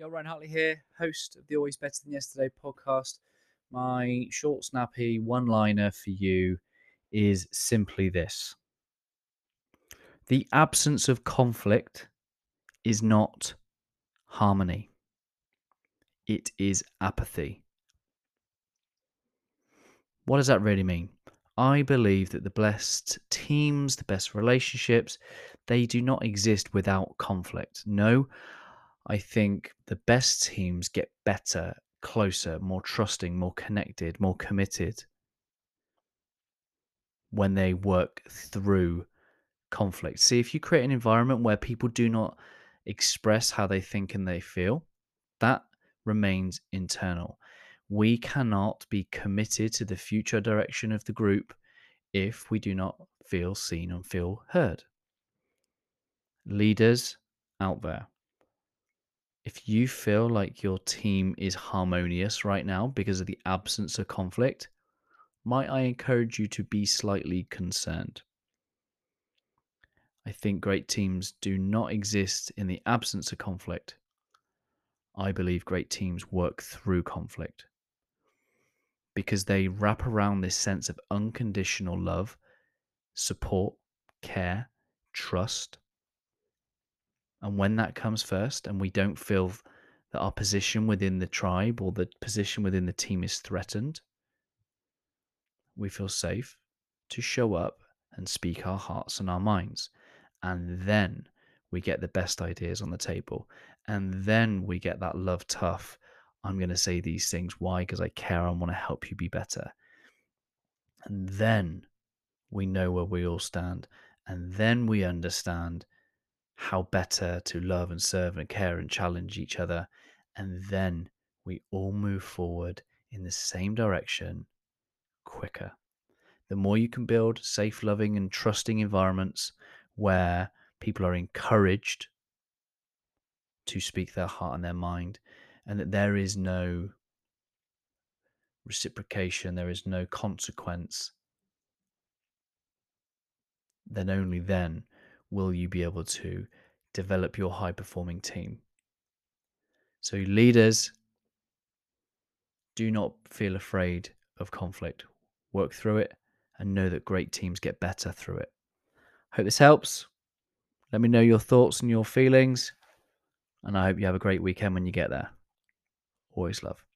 Yo, Ryan Hartley here, host of the Always Better Than Yesterday podcast. My short, snappy one liner for you is simply this The absence of conflict is not harmony, it is apathy. What does that really mean? I believe that the best teams, the best relationships, they do not exist without conflict. No, I think the best teams get better, closer, more trusting, more connected, more committed when they work through conflict. See, if you create an environment where people do not express how they think and they feel, that remains internal. We cannot be committed to the future direction of the group if we do not feel seen and feel heard. Leaders out there, if you feel like your team is harmonious right now because of the absence of conflict, might I encourage you to be slightly concerned? I think great teams do not exist in the absence of conflict. I believe great teams work through conflict because they wrap around this sense of unconditional love, support, care, trust, and when that comes first, and we don't feel that our position within the tribe or the position within the team is threatened, we feel safe to show up and speak our hearts and our minds. And then we get the best ideas on the table. And then we get that love tough. I'm going to say these things. Why? Because I care. I want to help you be better. And then we know where we all stand. And then we understand how better to love and serve and care and challenge each other. And then we all move forward in the same direction quicker. The more you can build safe, loving, and trusting environments where people are encouraged to speak their heart and their mind, and that there is no reciprocation, there is no consequence, then only then will you be able to develop your high performing team. So, leaders, do not feel afraid of conflict. Work through it and know that great teams get better through it. Hope this helps. Let me know your thoughts and your feelings. And I hope you have a great weekend when you get there. Always love.